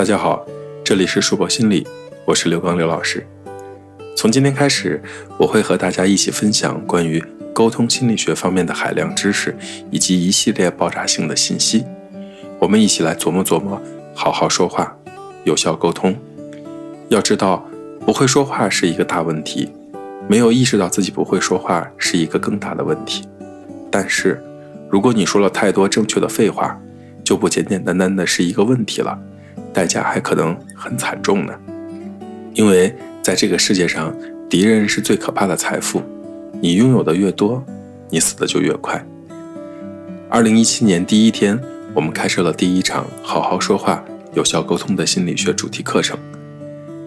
大家好，这里是树博心理，我是刘刚刘老师。从今天开始，我会和大家一起分享关于沟通心理学方面的海量知识，以及一系列爆炸性的信息。我们一起来琢磨琢磨，好好说话，有效沟通。要知道，不会说话是一个大问题，没有意识到自己不会说话是一个更大的问题。但是，如果你说了太多正确的废话，就不简简单单的是一个问题了。代价还可能很惨重呢，因为在这个世界上，敌人是最可怕的财富。你拥有的越多，你死的就越快。二零一七年第一天，我们开设了第一场“好好说话，有效沟通”的心理学主题课程。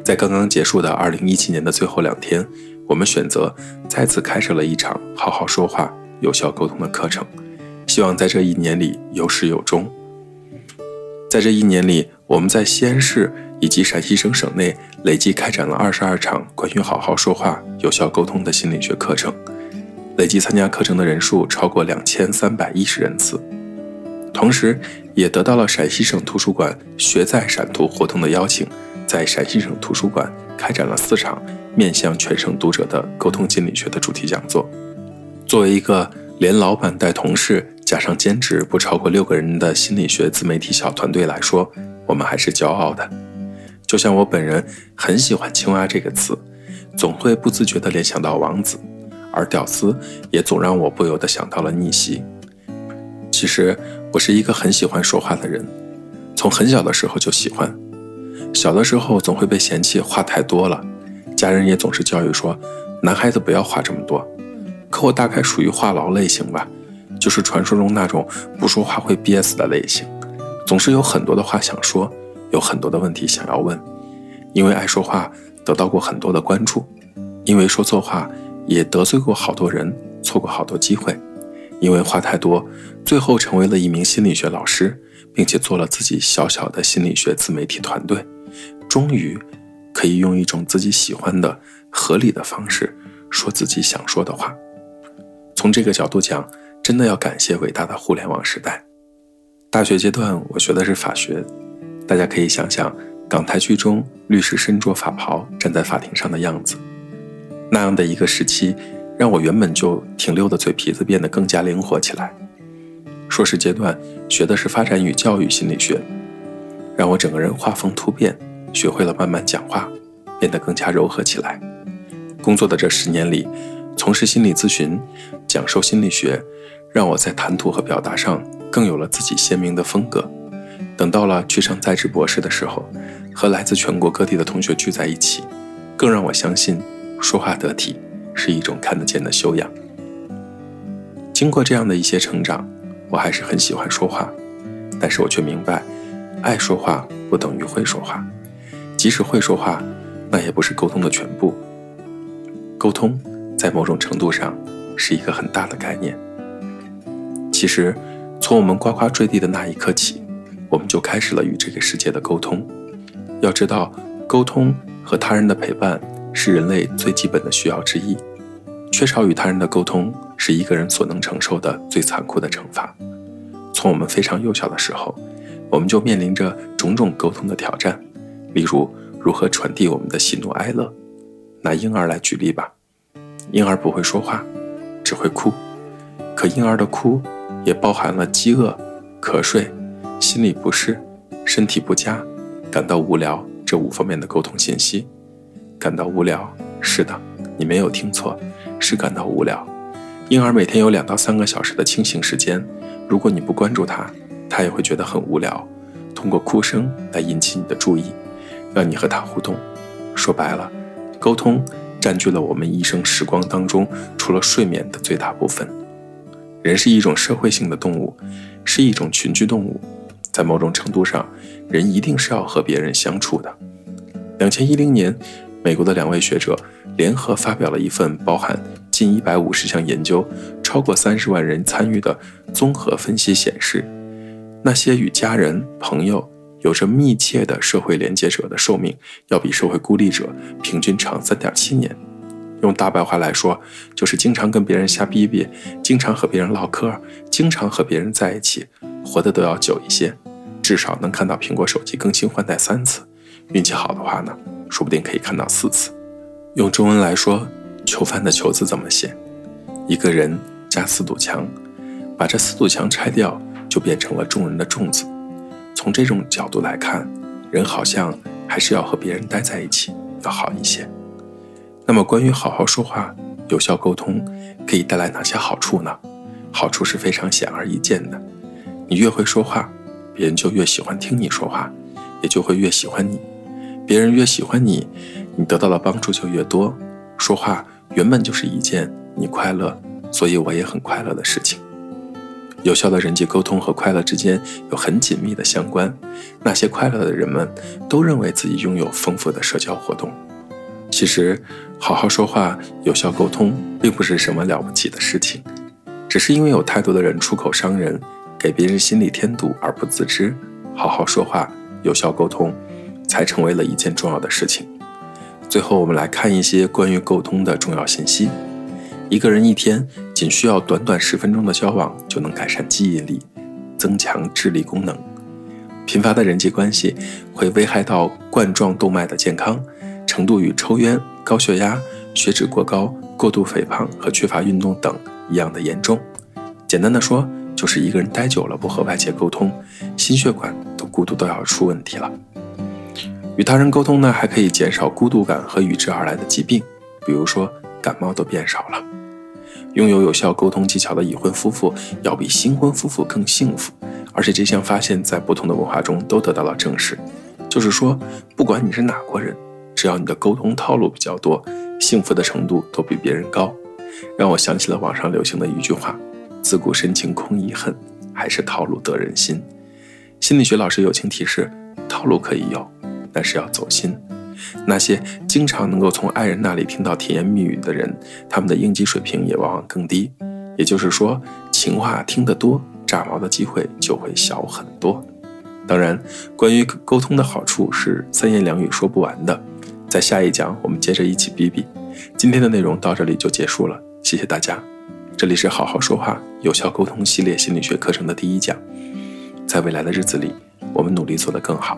在刚刚结束的二零一七年的最后两天，我们选择再次开设了一场“好好说话，有效沟通”的课程，希望在这一年里有始有终。在这一年里，我们在西安市以及陕西省省内累计开展了二十二场关于好好说话、有效沟通的心理学课程，累计参加课程的人数超过两千三百一十人次。同时，也得到了陕西省图书馆“学在陕图”活动的邀请，在陕西省图书馆开展了四场面向全省读者的沟通心理学的主题讲座。作为一个连老板带同事。加上兼职不超过六个人的心理学自媒体小团队来说，我们还是骄傲的。就像我本人很喜欢“青蛙”这个词，总会不自觉地联想到王子，而“屌丝”也总让我不由得想到了逆袭。其实我是一个很喜欢说话的人，从很小的时候就喜欢。小的时候总会被嫌弃话太多了，家人也总是教育说男孩子不要话这么多。可我大概属于话痨类型吧。就是传说中那种不说话会憋死的类型，总是有很多的话想说，有很多的问题想要问。因为爱说话，得到过很多的关注；因为说错话，也得罪过好多人，错过好多机会。因为话太多，最后成为了一名心理学老师，并且做了自己小小的心理学自媒体团队。终于，可以用一种自己喜欢的、合理的方式说自己想说的话。从这个角度讲。真的要感谢伟大的互联网时代。大学阶段，我学的是法学，大家可以想想港台剧中律师身着法袍站在法庭上的样子。那样的一个时期，让我原本就挺溜的嘴皮子变得更加灵活起来。硕士阶段学的是发展与教育心理学，让我整个人画风突变，学会了慢慢讲话，变得更加柔和起来。工作的这十年里，从事心理咨询，讲授心理学。让我在谈吐和表达上更有了自己鲜明的风格。等到了去上在职博士的时候，和来自全国各地的同学聚在一起，更让我相信说话得体是一种看得见的修养。经过这样的一些成长，我还是很喜欢说话，但是我却明白，爱说话不等于会说话，即使会说话，那也不是沟通的全部。沟通在某种程度上是一个很大的概念。其实，从我们呱呱坠地的那一刻起，我们就开始了与这个世界的沟通。要知道，沟通和他人的陪伴是人类最基本的需要之一。缺少与他人的沟通，是一个人所能承受的最残酷的惩罚。从我们非常幼小的时候，我们就面临着种种沟通的挑战，例如如何传递我们的喜怒哀乐。拿婴儿来举例吧，婴儿不会说话，只会哭，可婴儿的哭。也包含了饥饿、瞌睡、心理不适、身体不佳、感到无聊这五方面的沟通信息。感到无聊，是的，你没有听错，是感到无聊。婴儿每天有两到三个小时的清醒时间，如果你不关注他，他也会觉得很无聊。通过哭声来引起你的注意，让你和他互动。说白了，沟通占据了我们一生时光当中除了睡眠的最大部分。人是一种社会性的动物，是一种群居动物，在某种程度上，人一定是要和别人相处的。两千一零年，美国的两位学者联合发表了一份包含近一百五十项研究、超过三十万人参与的综合分析显示，那些与家人、朋友有着密切的社会连接者的寿命，要比社会孤立者平均长三点七年。用大白话来说，就是经常跟别人瞎逼逼，经常和别人唠嗑，经常和别人在一起，活得都要久一些。至少能看到苹果手机更新换代三次，运气好的话呢，说不定可以看到四次。用中文来说，“囚犯”的“囚”字怎么写？一个人加四堵墙，把这四堵墙拆掉，就变成了众人的“众”字。从这种角度来看，人好像还是要和别人待在一起要好一些。那么，关于好好说话、有效沟通，可以带来哪些好处呢？好处是非常显而易见的。你越会说话，别人就越喜欢听你说话，也就会越喜欢你。别人越喜欢你，你得到的帮助就越多。说话原本就是一件你快乐，所以我也很快乐的事情。有效的人际沟通和快乐之间有很紧密的相关。那些快乐的人们都认为自己拥有丰富的社交活动。其实，好好说话、有效沟通并不是什么了不起的事情，只是因为有太多的人出口伤人。给别人心里添堵而不自知，好好说话，有效沟通，才成为了一件重要的事情。最后，我们来看一些关于沟通的重要信息。一个人一天仅需要短短十分钟的交往，就能改善记忆力，增强智力功能。频繁的人际关系会危害到冠状动脉的健康，程度与抽烟、高血压、血脂过高、过度肥胖和缺乏运动等一样的严重。简单的说，就是一个人待久了不和外界沟通，心血管都孤独都要出问题了。与他人沟通呢，还可以减少孤独感和与之而来的疾病，比如说感冒都变少了。拥有有效沟通技巧的已婚夫妇要比新婚夫妇更幸福，而且这项发现，在不同的文化中都得到了证实。就是说，不管你是哪国人，只要你的沟通套路比较多，幸福的程度都比别人高。让我想起了网上流行的一句话。自古深情空遗恨，还是套路得人心。心理学老师友情提示：套路可以有，但是要走心。那些经常能够从爱人那里听到甜言蜜语的人，他们的应激水平也往往更低。也就是说，情话听得多，炸毛的机会就会小很多。当然，关于沟通的好处是三言两语说不完的。在下一讲，我们接着一起比比。今天的内容到这里就结束了，谢谢大家。这里是好好说话、有效沟通系列心理学课程的第一讲，在未来的日子里，我们努力做得更好。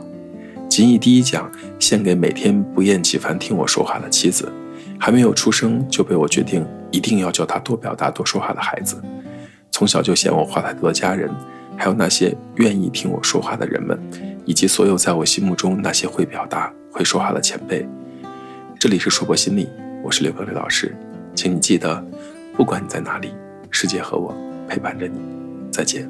仅以第一讲献给每天不厌其烦听我说话的妻子，还没有出生就被我决定一定要教他多表达、多说话的孩子，从小就嫌我话太多的家人，还有那些愿意听我说话的人们，以及所有在我心目中那些会表达、会说话的前辈。这里是硕博心理，我是刘格雷老师，请你记得。不管你在哪里，世界和我陪伴着你。再见。